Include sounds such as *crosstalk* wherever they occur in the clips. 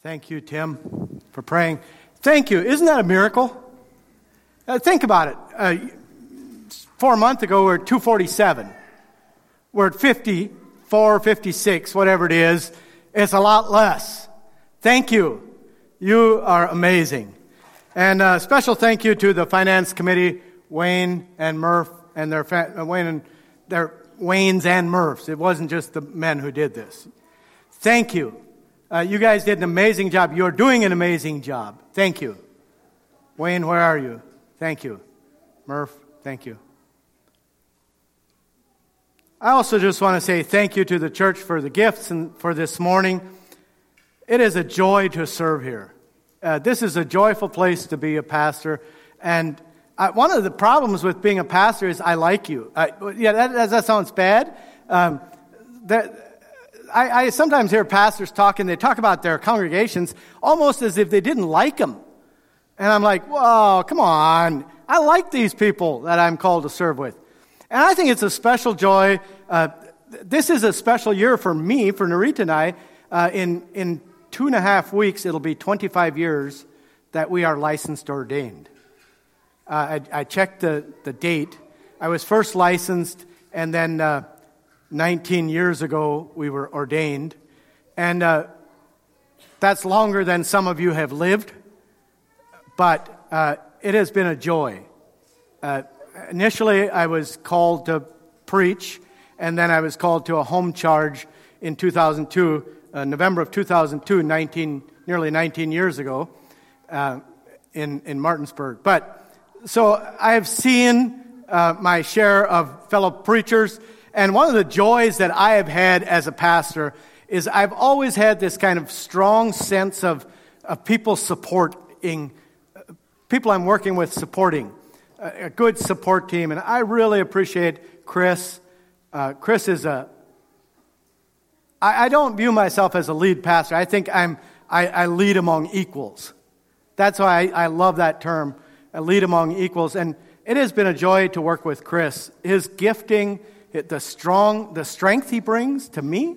Thank you, Tim, for praying. Thank you. Isn't that a miracle? Uh, think about it. Uh, four months ago, we were at 247. We're at 54, 56, whatever it is. It's a lot less. Thank you. You are amazing. And a uh, special thank you to the finance committee, Wayne and Murph, and their fa- uh, Wayne and their Waynes and Murphs. It wasn't just the men who did this. Thank you. Uh, you guys did an amazing job. You're doing an amazing job. Thank you. Wayne, where are you? Thank you. Murph, thank you. I also just want to say thank you to the church for the gifts and for this morning. It is a joy to serve here. Uh, this is a joyful place to be a pastor. And I, one of the problems with being a pastor is I like you. I, yeah, that, that sounds bad. Um, that, I, I sometimes hear pastors talking, they talk about their congregations almost as if they didn't like them. And I'm like, whoa, come on. I like these people that I'm called to serve with. And I think it's a special joy. Uh, this is a special year for me, for Narita and I. Uh, in, in two and a half weeks, it'll be 25 years that we are licensed ordained. Uh, I, I, checked the, the date. I was first licensed, and then uh, 19 years ago, we were ordained. And uh, that's longer than some of you have lived, but uh, it has been a joy. Uh, initially, I was called to preach, and then I was called to a home charge in 2002, uh, November of 2002, 19, nearly 19 years ago, uh, in, in Martinsburg. But so I have seen uh, my share of fellow preachers and one of the joys that I have had as a pastor is I've always had this kind of strong sense of, of people supporting, people I'm working with supporting, a, a good support team. And I really appreciate Chris. Uh, Chris is a, I, I don't view myself as a lead pastor. I think I'm, I, I lead among equals. That's why I, I love that term, lead among equals. And it has been a joy to work with Chris. His gifting, the strong, the strength he brings to me.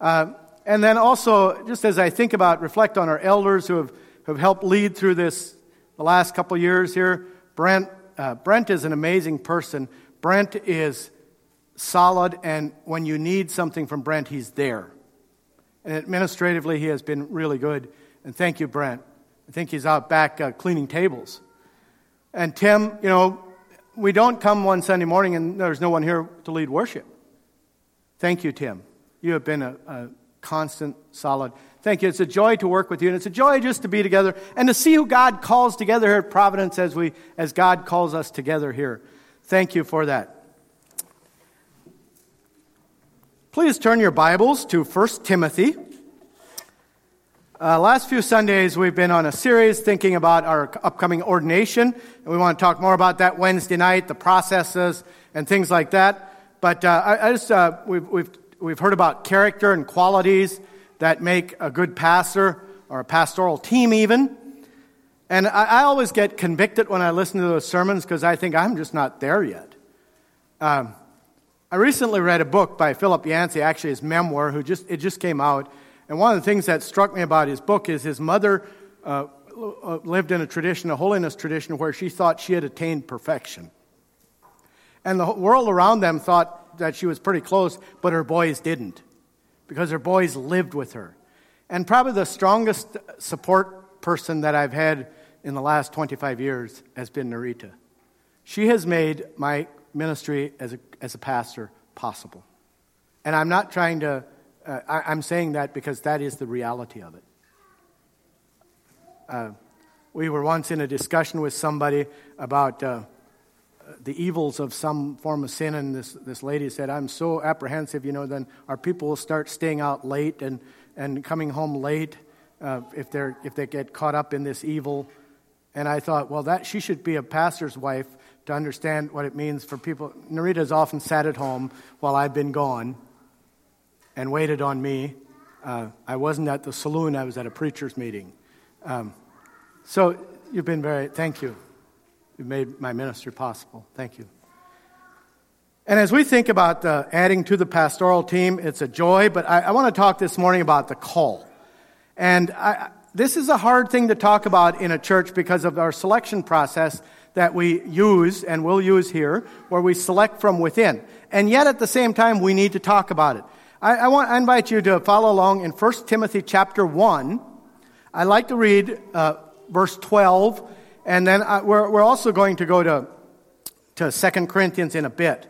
Uh, and then also, just as I think about, reflect on our elders who have, who have helped lead through this the last couple years here. Brent, uh, Brent is an amazing person. Brent is solid, and when you need something from Brent, he's there. And administratively, he has been really good. And thank you, Brent. I think he's out back uh, cleaning tables. And Tim, you know, we don't come one Sunday morning and there's no one here to lead worship. Thank you, Tim. You have been a, a, constant, solid. Thank you. It's a joy to work with you, and it's a joy just to be together and to see who God calls together here at Providence as we, as God calls us together here. Thank you for that. Please turn your Bibles to 1 Timothy. Uh, last few Sundays, we've been on a series thinking about our upcoming ordination, and we want to talk more about that Wednesday night, the processes, and things like that. But uh, I, I, just uh, we've, we've we've heard about character and qualities that make a good pastor or a pastoral team, even. And I, I always get convicted when I listen to those sermons because I think I'm just not there yet. Um, I recently read a book by Philip Yancey, actually his memoir, who just it just came out and one of the things that struck me about his book is his mother uh, uh, lived in a tradition, a holiness tradition, where she thought she had attained perfection. And the world around them thought that she was pretty close, but her boys didn't, because her boys lived with her. And probably the strongest support person that I've had in the last 25 years has been Narita. She has made my ministry as a, as a pastor possible. And I'm not trying to uh, I, am saying that because that is the reality of it. Uh, we were once in a discussion with somebody about uh, the evils of some form of sin, and this, this lady said, I'm so apprehensive, you know, then our people will start staying out late and, and coming home late uh, if, they're, if they get caught up in this evil. And I thought, well, that she should be a pastor's wife to understand what it means for people. Narita's often sat at home while I've been gone and waited on me. Uh, I wasn't at the saloon, I was at a preacher's meeting. Um, so you've been very, thank you. You've made my ministry possible. Thank you. And as we think about uh, adding to the pastoral team, it's a joy, but I, I want to talk this morning about the call. And I, this is a hard thing to talk about in a church because of our selection process that we use and will use here, where we select from within. And yet at the same time, we need to talk about it. I, I want, I invite you to follow along in 1 Timothy chapter 1. I'd like to read uh, verse 12, and then I, we're, we're also going to go to, to 2 Corinthians in a bit.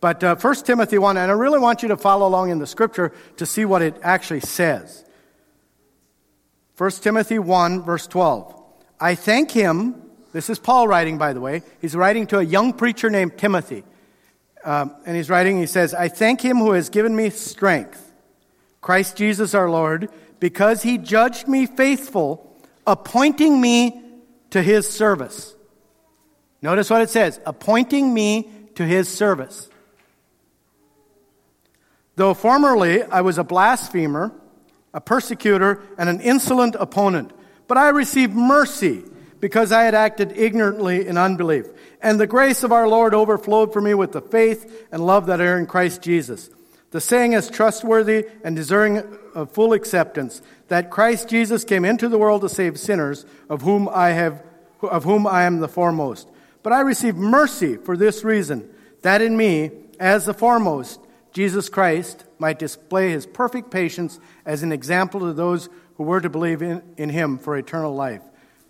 But uh, 1 Timothy 1, and I really want you to follow along in the scripture to see what it actually says. 1 Timothy 1, verse 12. I thank him this is Paul writing, by the way. He's writing to a young preacher named Timothy. Um, and he's writing, he says, I thank him who has given me strength, Christ Jesus our Lord, because he judged me faithful, appointing me to his service. Notice what it says appointing me to his service. Though formerly I was a blasphemer, a persecutor, and an insolent opponent, but I received mercy because I had acted ignorantly in unbelief. And the grace of our Lord overflowed for me with the faith and love that are in Christ Jesus. The saying is trustworthy and deserving of full acceptance that Christ Jesus came into the world to save sinners, of whom I have, of whom I am the foremost. But I receive mercy for this reason, that in me, as the foremost, Jesus Christ might display his perfect patience as an example to those who were to believe in, in him for eternal life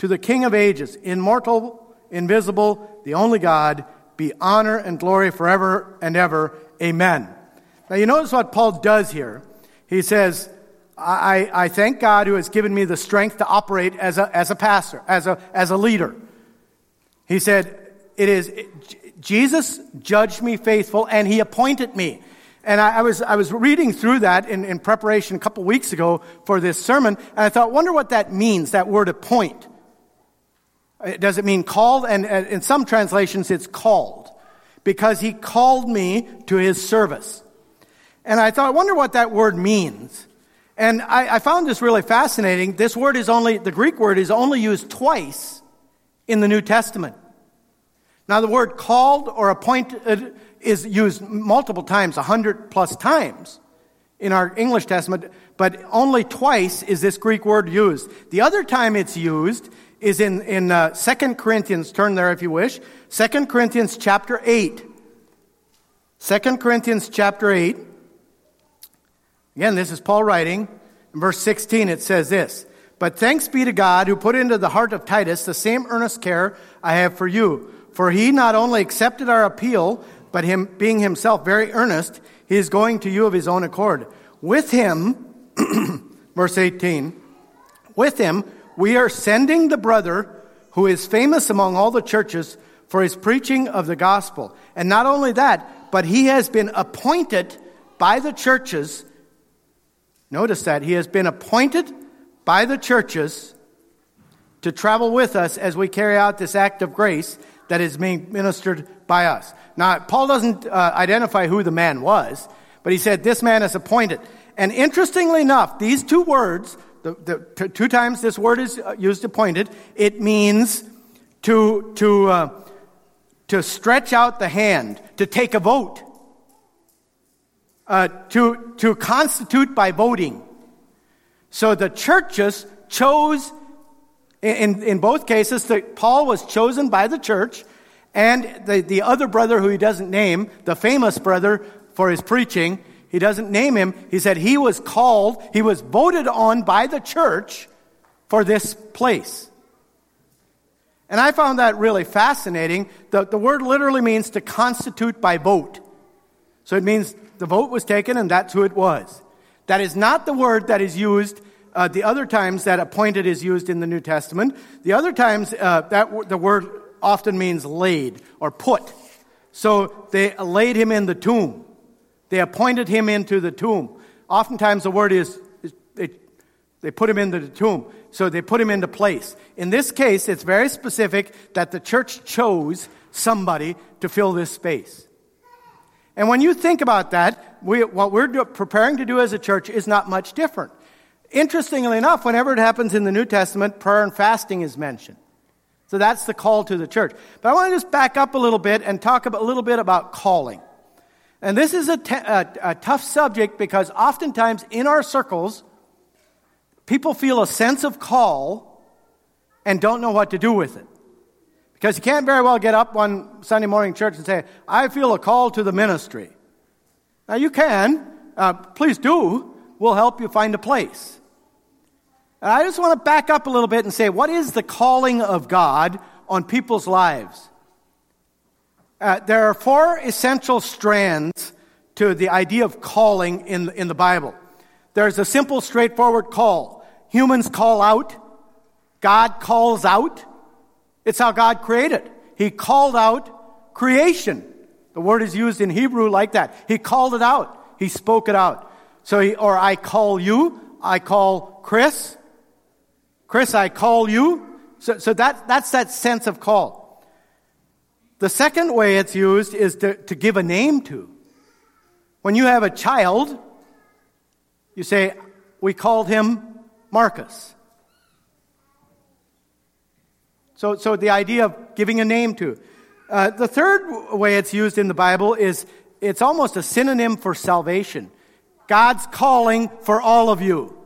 to the King of ages, immortal, invisible, the only God, be honor and glory forever and ever. Amen. Now, you notice what Paul does here. He says, I, I thank God who has given me the strength to operate as a, as a pastor, as a, as a leader. He said, It is, Jesus judged me faithful and he appointed me. And I, I, was, I was reading through that in, in preparation a couple weeks ago for this sermon, and I thought, wonder what that means, that word appoint. Does it mean called? And in some translations, it's called. Because he called me to his service. And I thought, I wonder what that word means. And I, I, found this really fascinating. This word is only, the Greek word is only used twice in the New Testament. Now, the word called or appointed is used multiple times, a hundred plus times in our English Testament, but only twice is this Greek word used. The other time it's used is in, in uh, 2 Corinthians. Turn there if you wish. 2 Corinthians chapter 8. 2 Corinthians chapter 8. Again, this is Paul writing. In verse 16, it says this But thanks be to God who put into the heart of Titus the same earnest care I have for you. For he not only accepted our appeal, but him being himself very earnest, he is going to you of his own accord. With him, *clears throat* verse 18, with him we are sending the brother who is famous among all the churches for his preaching of the gospel. And not only that, but he has been appointed by the churches. Notice that. He has been appointed by the churches to travel with us as we carry out this act of grace that is being ministered by us. Now, Paul doesn't uh, identify who the man was, but he said, This man is appointed. And interestingly enough, these two words the, the, two times this word is uh, used appointed. It means to, to, uh, to stretch out the hand, to take a vote, uh, to, to constitute by voting. So the churches chose, in, in both cases, the, Paul was chosen by the church, and the, the other brother who he doesn't name, the famous brother for his preaching, he doesn't name him. He said he was called, he was voted on by the church for this place. And I found that really fascinating. The, the word literally means to constitute by vote. So it means the vote was taken and that's who it was. That is not the word that is used uh, the other times that appointed is used in the New Testament. The other times uh, that the word often means laid or put. So they laid him in the tomb. They appointed him into the tomb. Oftentimes the word is, is they, put him into the tomb. So they put him into place. In this case, it's very specific that the church chose somebody to fill this space. And when you think about that, we, what we're do, preparing to do as a church is not much different. Interestingly enough, whenever it happens in the New Testament, prayer and fasting is mentioned. So that's the call to the church. But I want to just back up a little bit and talk a little bit about calling. And this is a, t- a, a tough subject because oftentimes in our circles, people feel a sense of call and don't know what to do with it. Because you can't very well get up one Sunday morning church and say, I feel a call to the ministry. Now you can. Uh, please do. We'll help you find a place. And I just want to back up a little bit and say, what is the calling of God on people's lives? Uh, there are four essential strands to the idea of calling in, in the Bible. There's a simple, straightforward call. Humans call out. God calls out. It's how God created. He called out creation. The word is used in Hebrew like that. He called it out. He spoke it out. So, he, or I call you. I call Chris. Chris, I call you. So, so that, that's that sense of call. The second way it's used is to, to give a name to. When you have a child, you say, We called him Marcus. So, so the idea of giving a name to. Uh, the third way it's used in the Bible is it's almost a synonym for salvation. God's calling for all of you.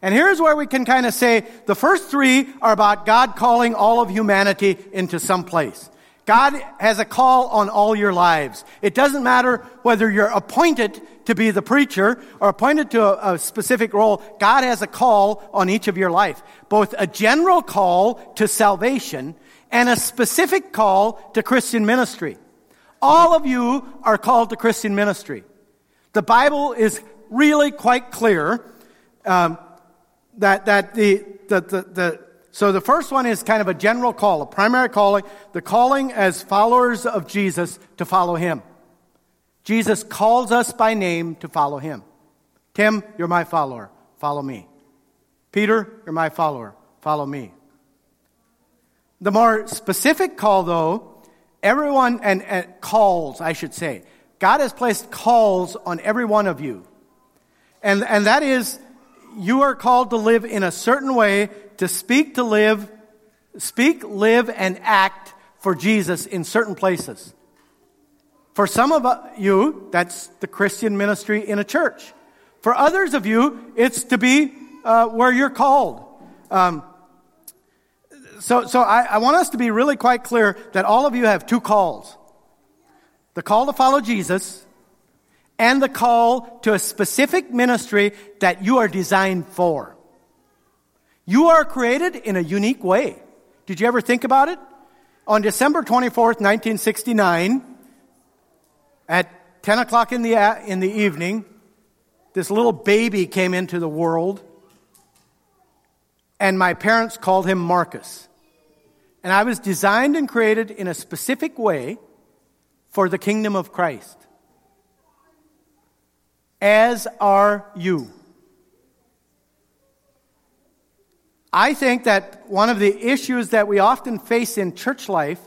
And here's where we can kind of say the first three are about God calling all of humanity into some place. God has a call on all your lives. It doesn't matter whether you're appointed to be the preacher or appointed to a, a, specific role. God has a call on each of your life. Both a general call to salvation and a specific call to Christian ministry. All of you are called to Christian ministry. The Bible is really quite clear um, that, that the, the, the, the so the first one is kind of a general call, a primary calling, the calling as followers of Jesus to follow him. Jesus calls us by name to follow him. Tim, you're my follower. Follow me. Peter, you're my follower. Follow me. The more specific call, though, everyone, and, and calls, I should say. God has placed calls on every one of you. And, and that is, you are called to live in a certain way to speak, to live, speak, live, and act for Jesus in certain places. For some of you, that's the Christian ministry in a church. For others of you, it's to be uh, where you're called. Um, so, so I, I want us to be really quite clear that all of you have two calls the call to follow Jesus and the call to a specific ministry that you are designed for. You are created in a unique way. Did you ever think about it? On December 24th, 1969, at 10 o'clock in the, in the evening, this little baby came into the world, and my parents called him Marcus. And I was designed and created in a specific way for the kingdom of Christ. As are you. I think that one of the issues that we often face in church life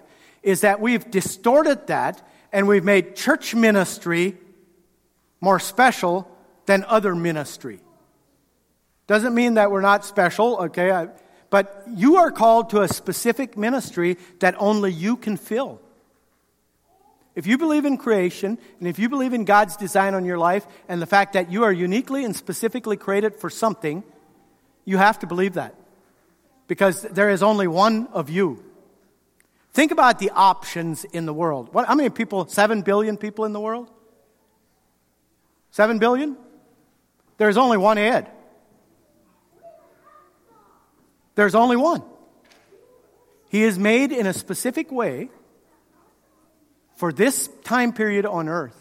is that we've distorted that and we've made church ministry more special than other ministry. Doesn't mean that we're not special, okay? But you are called to a specific ministry that only you can fill. If you believe in creation, and if you believe in God's design on your life, and the fact that you are uniquely and specifically created for something, you have to believe that because there is only one of you. Think about the options in the world. What, how many people? Seven billion people in the world? Seven billion? There's only one Ed. There's only one. He is made in a specific way for this time period on earth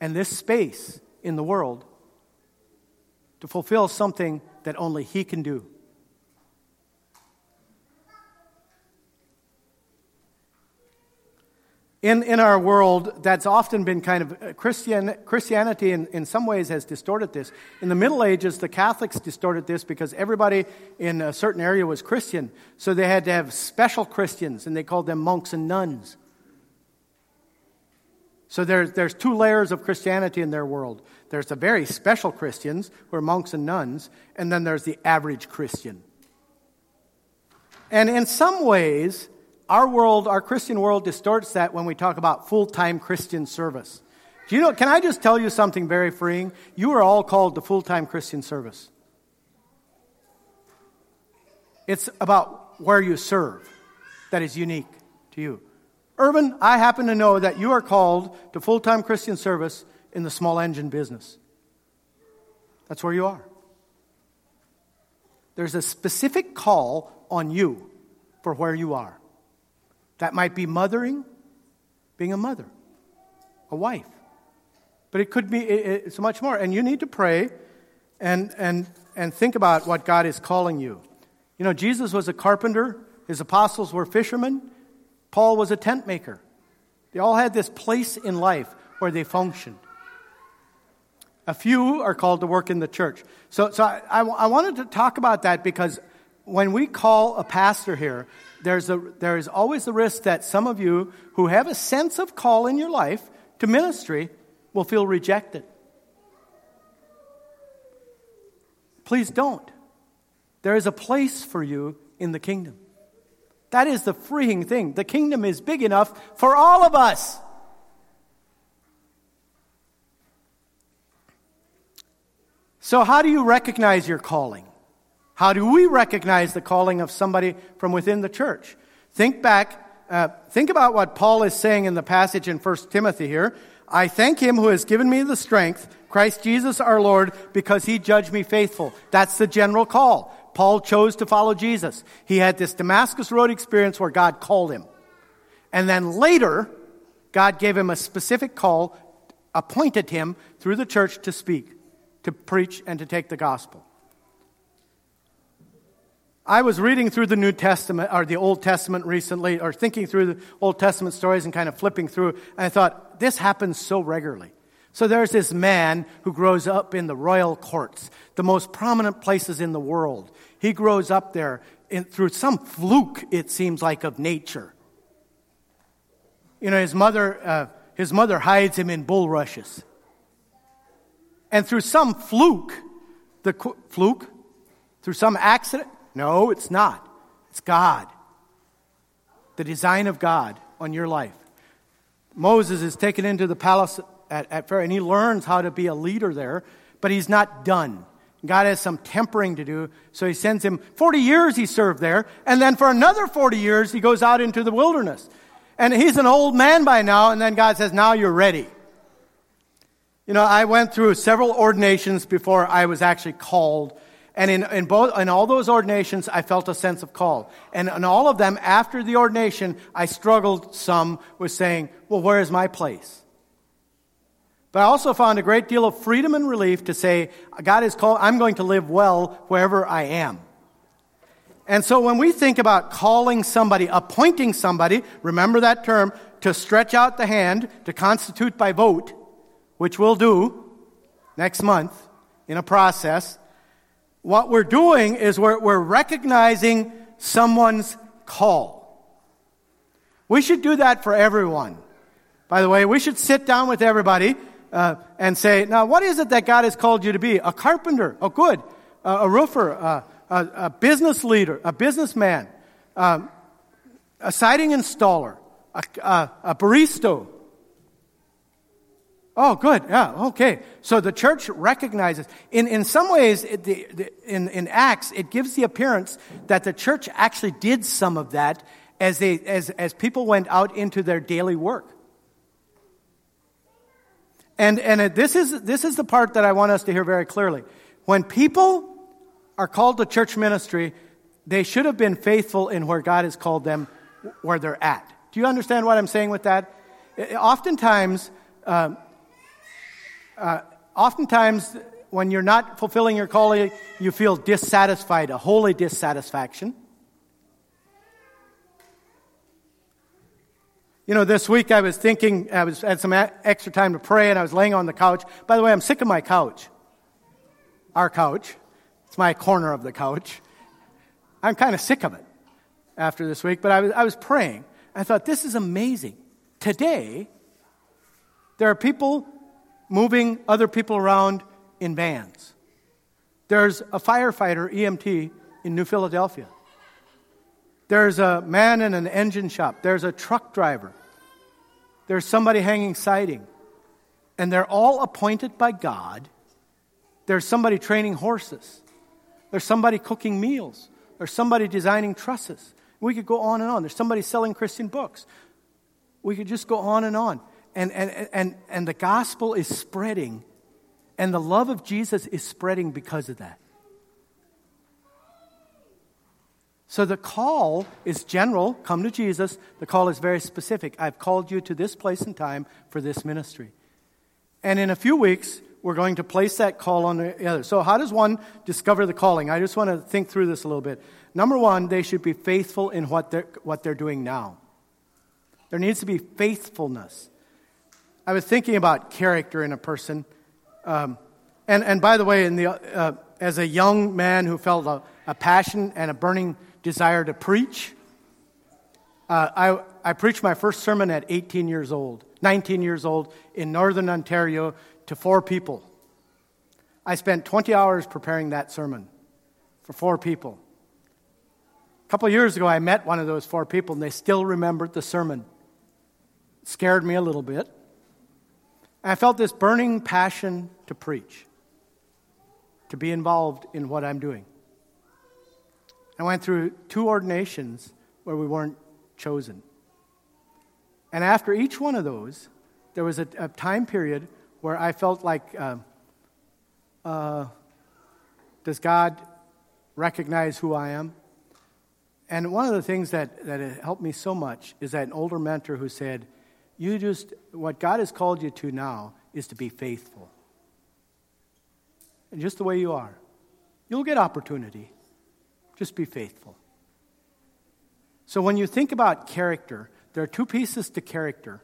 and this space in the world to fulfill something that only he can do. In, in our world, that's often been kind of uh, Christian, Christianity, in, in some ways, has distorted this. In the Middle Ages, the Catholics distorted this because everybody in a certain area was Christian. So they had to have special Christians, and they called them monks and nuns. So there's, there's two layers of Christianity in their world there's the very special Christians, who are monks and nuns, and then there's the average Christian. And in some ways, our world, our Christian world, distorts that when we talk about full time Christian service. Do you know, can I just tell you something very freeing? You are all called to full time Christian service. It's about where you serve that is unique to you. Urban, I happen to know that you are called to full time Christian service in the small engine business. That's where you are. There's a specific call on you for where you are. That might be mothering, being a mother, a wife. But it could be it's much more. And you need to pray and, and, and think about what God is calling you. You know, Jesus was a carpenter, his apostles were fishermen, Paul was a tent maker. They all had this place in life where they functioned. A few are called to work in the church. So, so I, I, I wanted to talk about that because when we call a pastor here, there's, a, there is always the risk that some of you who have a sense of call in your life to ministry will feel rejected. Please don't. There is a place for you in the kingdom. That is the freeing thing. The kingdom is big enough for all of us. So, how do you recognize your calling? How do we recognize the calling of somebody from within the church? Think back, uh, think about what Paul is saying in the passage in 1 Timothy here. I thank him who has given me the strength, Christ Jesus our Lord, because he judged me faithful. That's the general call. Paul chose to follow Jesus. He had this Damascus Road experience where God called him. And then later, God gave him a specific call, appointed him through the church to speak, to preach, and to take the gospel. I was reading through the New Testament or the Old Testament recently, or thinking through the Old Testament stories and kind of flipping through, and I thought, this happens so regularly. So there's this man who grows up in the royal courts, the most prominent places in the world. He grows up there in, through some fluke, it seems like, of nature. You know, his mother, uh, his mother hides him in bulrushes. And through some fluke, the fluke, through some accident, no, it's not. It's God. The design of God on your life. Moses is taken into the palace at, at Pharaoh, and he learns how to be a leader there, but he's not done. God has some tempering to do, so he sends him 40 years he served there, and then for another 40 years he goes out into the wilderness. And he's an old man by now, and then God says, Now you're ready. You know, I went through several ordinations before I was actually called and in, in, both, in all those ordinations, I felt a sense of call. And in all of them, after the ordination, I struggled some with saying, well, where is my place? But I also found a great deal of freedom and relief to say, God is called, I'm going to live well wherever I am. And so when we think about calling somebody, appointing somebody, remember that term, to stretch out the hand, to constitute by vote, which we'll do next month in a process, what we're doing is we're, we're recognizing someone's call. We should do that for everyone. By the way, we should sit down with everybody uh, and say, now, what is it that God has called you to be? A carpenter. Oh, good. Uh, a roofer. Uh, a, a, business leader. A businessman. Um, a siding installer. A, a, a barista. Oh, good. Yeah, okay. So the church recognizes. In, in some ways, it, the, the, in, in Acts, it gives the appearance that the church actually did some of that as, they, as, as people went out into their daily work. And, and this, is, this is the part that I want us to hear very clearly. When people are called to church ministry, they should have been faithful in where God has called them, where they're at. Do you understand what I'm saying with that? Oftentimes, um, uh, oftentimes, when you're not fulfilling your calling, you feel dissatisfied, a holy dissatisfaction. You know, this week I was thinking, I was had some extra time to pray, and I was laying on the couch. By the way, I'm sick of my couch. Our couch. It's my corner of the couch. I'm kind of sick of it after this week, but I was, I was praying. I thought, this is amazing. Today, there are people moving other people around in vans. There's a firefighter, EMT, in New Philadelphia. There's a man in an engine shop. There's a truck driver. There's somebody hanging siding. And they're all appointed by God. There's somebody training horses. There's somebody cooking meals. There's somebody designing trusses. We could go on and on. There's somebody selling Christian books. We could just go on and on. And, and, and, and the gospel is spreading, and the love of Jesus is spreading because of that. So the call is general come to Jesus. The call is very specific. I've called you to this place and time for this ministry. And in a few weeks, we're going to place that call on the other. So, how does one discover the calling? I just want to think through this a little bit. Number one, they should be faithful in what they're, what they're doing now. There needs to be faithfulness. I was thinking about character in a person. Um, and, and by the way, in the, uh, as a young man who felt a, a passion and a burning desire to preach. Uh, I, I preached my first sermon at 18 years old, 19 years old, in northern Ontario to four people. I spent 20 hours preparing that sermon for four people. A couple years ago, I met one of those four people, and they still remembered the sermon. It scared me a little bit. I felt this burning passion to preach, to be involved in what I'm doing. I went through two ordinations where we weren't chosen. And after each one of those, there was a, a time period where I felt like, uh, uh, does God recognize who I am? And one of the things that, that helped me so much is that an older mentor who said, You just, what God has called you to now is to be faithful. And just the way you are. You'll get opportunity. Just be faithful. So when you think about character, there are two pieces to character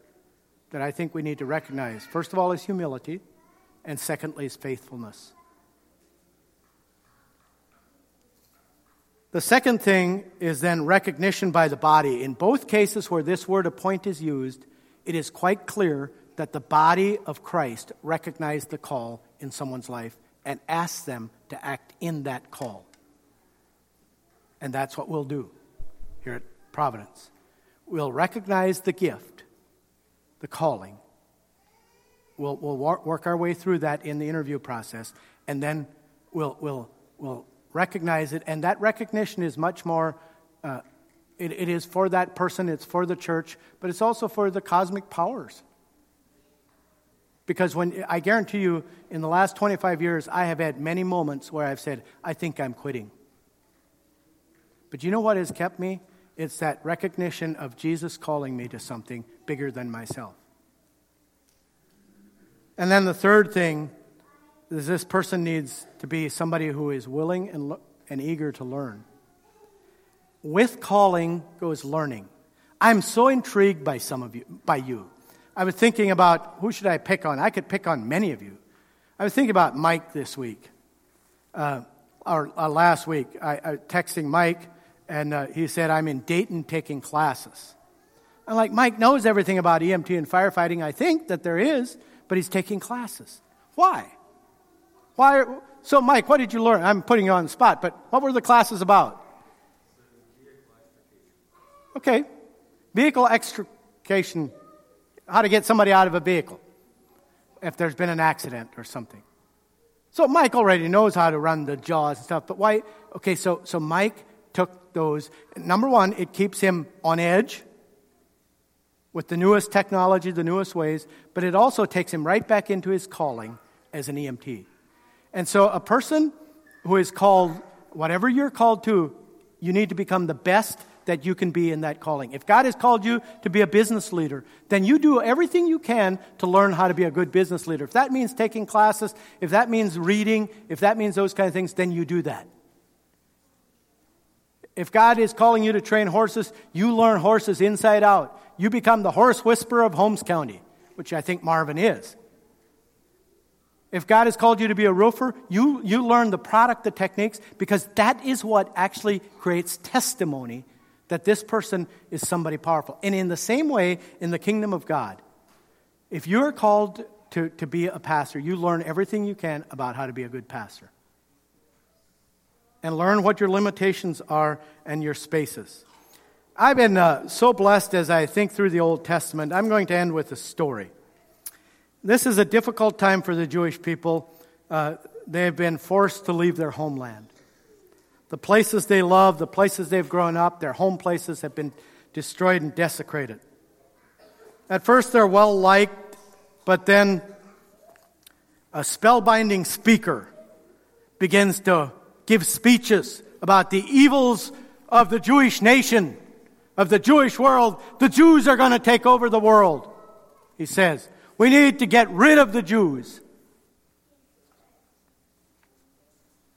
that I think we need to recognize. First of all, is humility, and secondly, is faithfulness. The second thing is then recognition by the body. In both cases where this word appoint is used, it is quite clear that the body of Christ recognized the call in someone's life and asked them to act in that call. And that's what we'll do here at Providence. We'll recognize the gift, the calling. We'll, we'll work our way through that in the interview process, and then we'll, we'll, we'll recognize it. And that recognition is much more, uh, it, it is for that person, it's for the church, but it's also for the cosmic powers. Because when I guarantee you, in the last 25 years, I have had many moments where I've said, I think I'm quitting. But you know what has kept me? It's that recognition of Jesus calling me to something bigger than myself. And then the third thing is this person needs to be somebody who is willing and, and eager to learn. With calling goes learning. I'm so intrigued by some of you, by you. I was thinking about who should I pick on. I could pick on many of you. I was thinking about Mike this week, uh, or uh, last week. I, I texting Mike, and uh, he said, I'm in Dayton taking classes. I'm like, Mike knows everything about EMT and firefighting. I think that there is, but he's taking classes. Why? Why? Are, so, Mike, what did you learn? I'm putting you on the spot, but what were the classes about? Okay. Vehicle extrication. How to get somebody out of a vehicle if there's been an accident or something. So Mike already knows how to run the jaws and stuff, but why? Okay, so, so Mike took those. Number one, it keeps him on edge with the newest technology, the newest ways, but it also takes him right back into his calling as an EMT. And so, a person who is called, whatever you're called to, you need to become the best that you can be in that calling. If God has called you to be a business leader, then you do everything you can to learn how to be a good business leader. If that means taking classes, if that means reading, if that means those kind of things, then you do that. If God is calling you to train horses, you learn horses inside out. You become the horse whisperer of Holmes County, which I think Marvin is. If God has called you to be a roofer, you, you learn the product, the techniques, because that is what actually creates testimony that this person is somebody powerful. And in the same way, in the kingdom of God, if you're called to, to be a pastor, you learn everything you can about how to be a good pastor and learn what your limitations are and your spaces. I've been uh, so blessed as I think through the Old Testament. I'm going to end with a story. This is a difficult time for the Jewish people. Uh, they have been forced to leave their homeland. The places they love, the places they've grown up, their home places have been destroyed and desecrated. At first, they're well liked, but then a spellbinding speaker begins to give speeches about the evils of the Jewish nation, of the Jewish world. The Jews are going to take over the world, he says. We need to get rid of the Jews.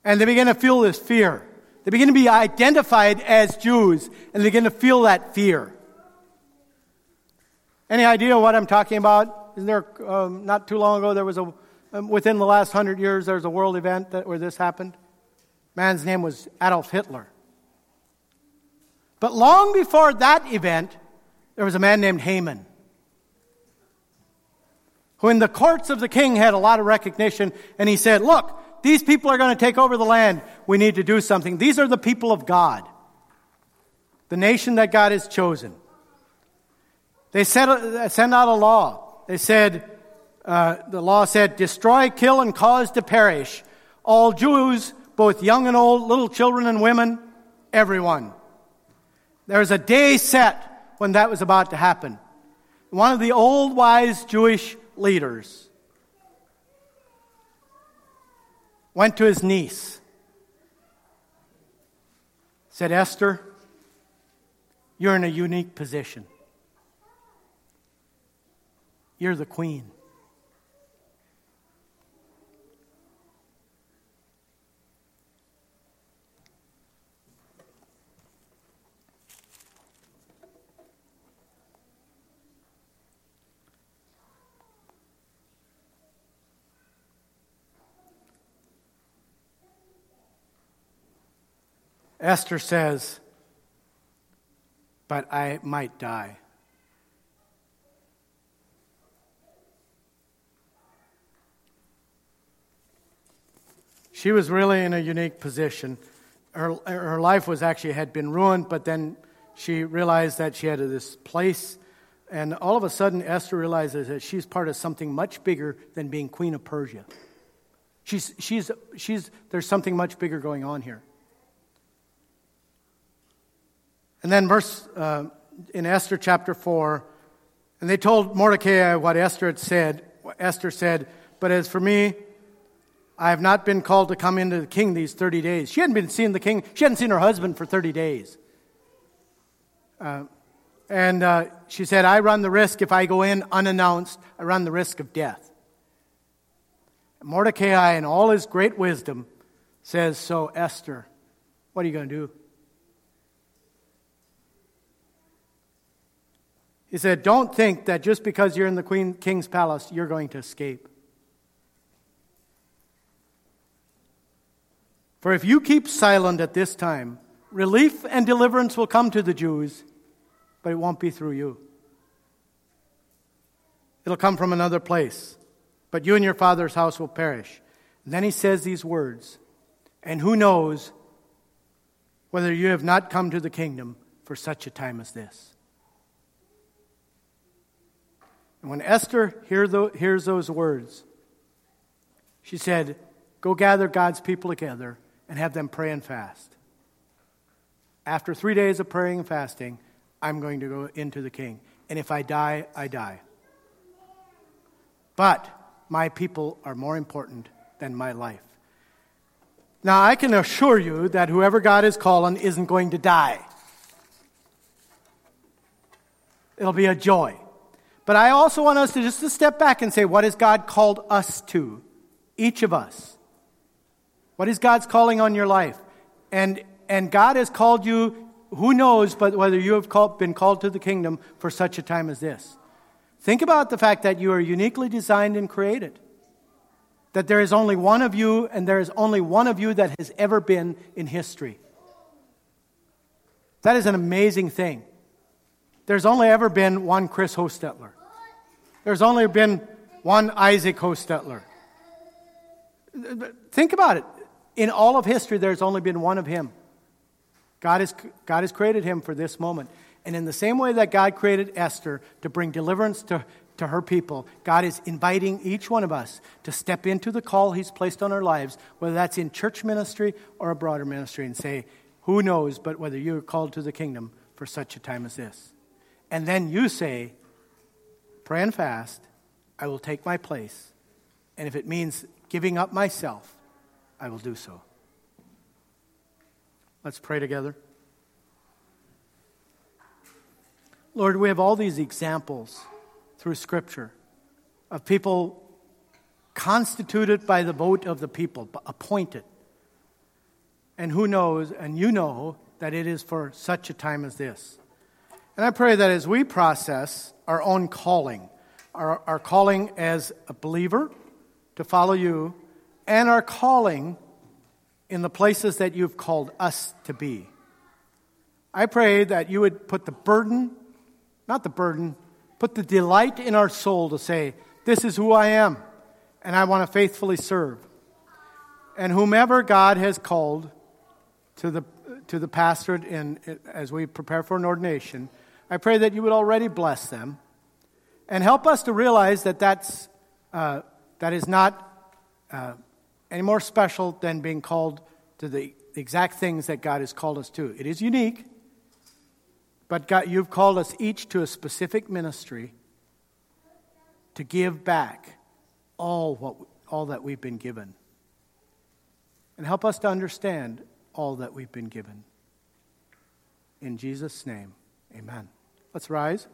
And they begin to feel this fear. They begin to be identified as Jews, and they begin to feel that fear. Any idea what I'm talking about? Isn't there, um, not too long ago, there was a, um, within the last hundred years, there was a world event that, where this happened? Man's name was Adolf Hitler. But long before that event, there was a man named Haman, who in the courts of the king had a lot of recognition, and he said, Look, these people are going to take over the land. We need to do something. These are the people of God, the nation that God has chosen. They set, sent out a law. They said, uh, the law said, destroy, kill, and cause to perish all Jews both young and old, little children and women, everyone. There's a day set when that was about to happen. One of the old wise Jewish leaders went to his niece, said, Esther, you're in a unique position. You're the queen. Esther says, But I might die. She was really in a unique position. Her, her life was actually had been ruined, but then she realized that she had this place. And all of a sudden, Esther realizes that she's part of something much bigger than being queen of Persia. She's, she's, she's, there's something much bigger going on here. And then, verse uh, in Esther chapter 4, and they told Mordecai what Esther had said. Esther said, But as for me, I have not been called to come into the king these 30 days. She hadn't been seeing the king, she hadn't seen her husband for 30 days. Uh, and uh, she said, I run the risk, if I go in unannounced, I run the risk of death. And Mordecai, in all his great wisdom, says, So, Esther, what are you going to do? He said, Don't think that just because you're in the queen, king's palace, you're going to escape. For if you keep silent at this time, relief and deliverance will come to the Jews, but it won't be through you. It'll come from another place, but you and your father's house will perish. And then he says these words And who knows whether you have not come to the kingdom for such a time as this? And when Esther hear the, hears those words, she said, Go gather God's people together and have them pray and fast. After three days of praying and fasting, I'm going to go into the king. And if I die, I die. But my people are more important than my life. Now, I can assure you that whoever God is calling isn't going to die. It'll be a joy. But I also want us to just to step back and say, what has God called us to? Each of us. What is God's calling on your life? And, and God has called you, who knows, but whether you have called, been called to the kingdom for such a time as this. Think about the fact that you are uniquely designed and created. That there is only one of you, and there is only one of you that has ever been in history. That is an amazing thing. There's only ever been one Chris Hostetler. There's only been one Isaac Hostetler. Think about it. In all of history, there's only been one of him. God has, God has created him for this moment. And in the same way that God created Esther to bring deliverance to, to her people. God is inviting each one of us to step into the call He's placed on our lives, whether that's in church ministry or a broader ministry, and say, Who knows but whether you're called to the kingdom for such a time as this? And then you say, Pray and fast, I will take my place. And if it means giving up myself, I will do so. Let's pray together. Lord, we have all these examples through Scripture of people constituted by the vote of the people, appointed. And who knows, and you know, that it is for such a time as this. And I pray that as we process our own calling, our, our calling as a believer to follow you, and our calling in the places that you've called us to be. I pray that you would put the burden, not the burden, put the delight in our soul to say, This is who I am, and I want to faithfully serve. And whomever God has called to the, to the pastorate in, as we prepare for an ordination, I pray that you would already bless them and help us to realize that that's, uh, that is not uh, any more special than being called to the exact things that God has called us to. It is unique, but God, you've called us each to a specific ministry to give back all, what, all that we've been given. And help us to understand all that we've been given. In Jesus' name, amen. Let's rise.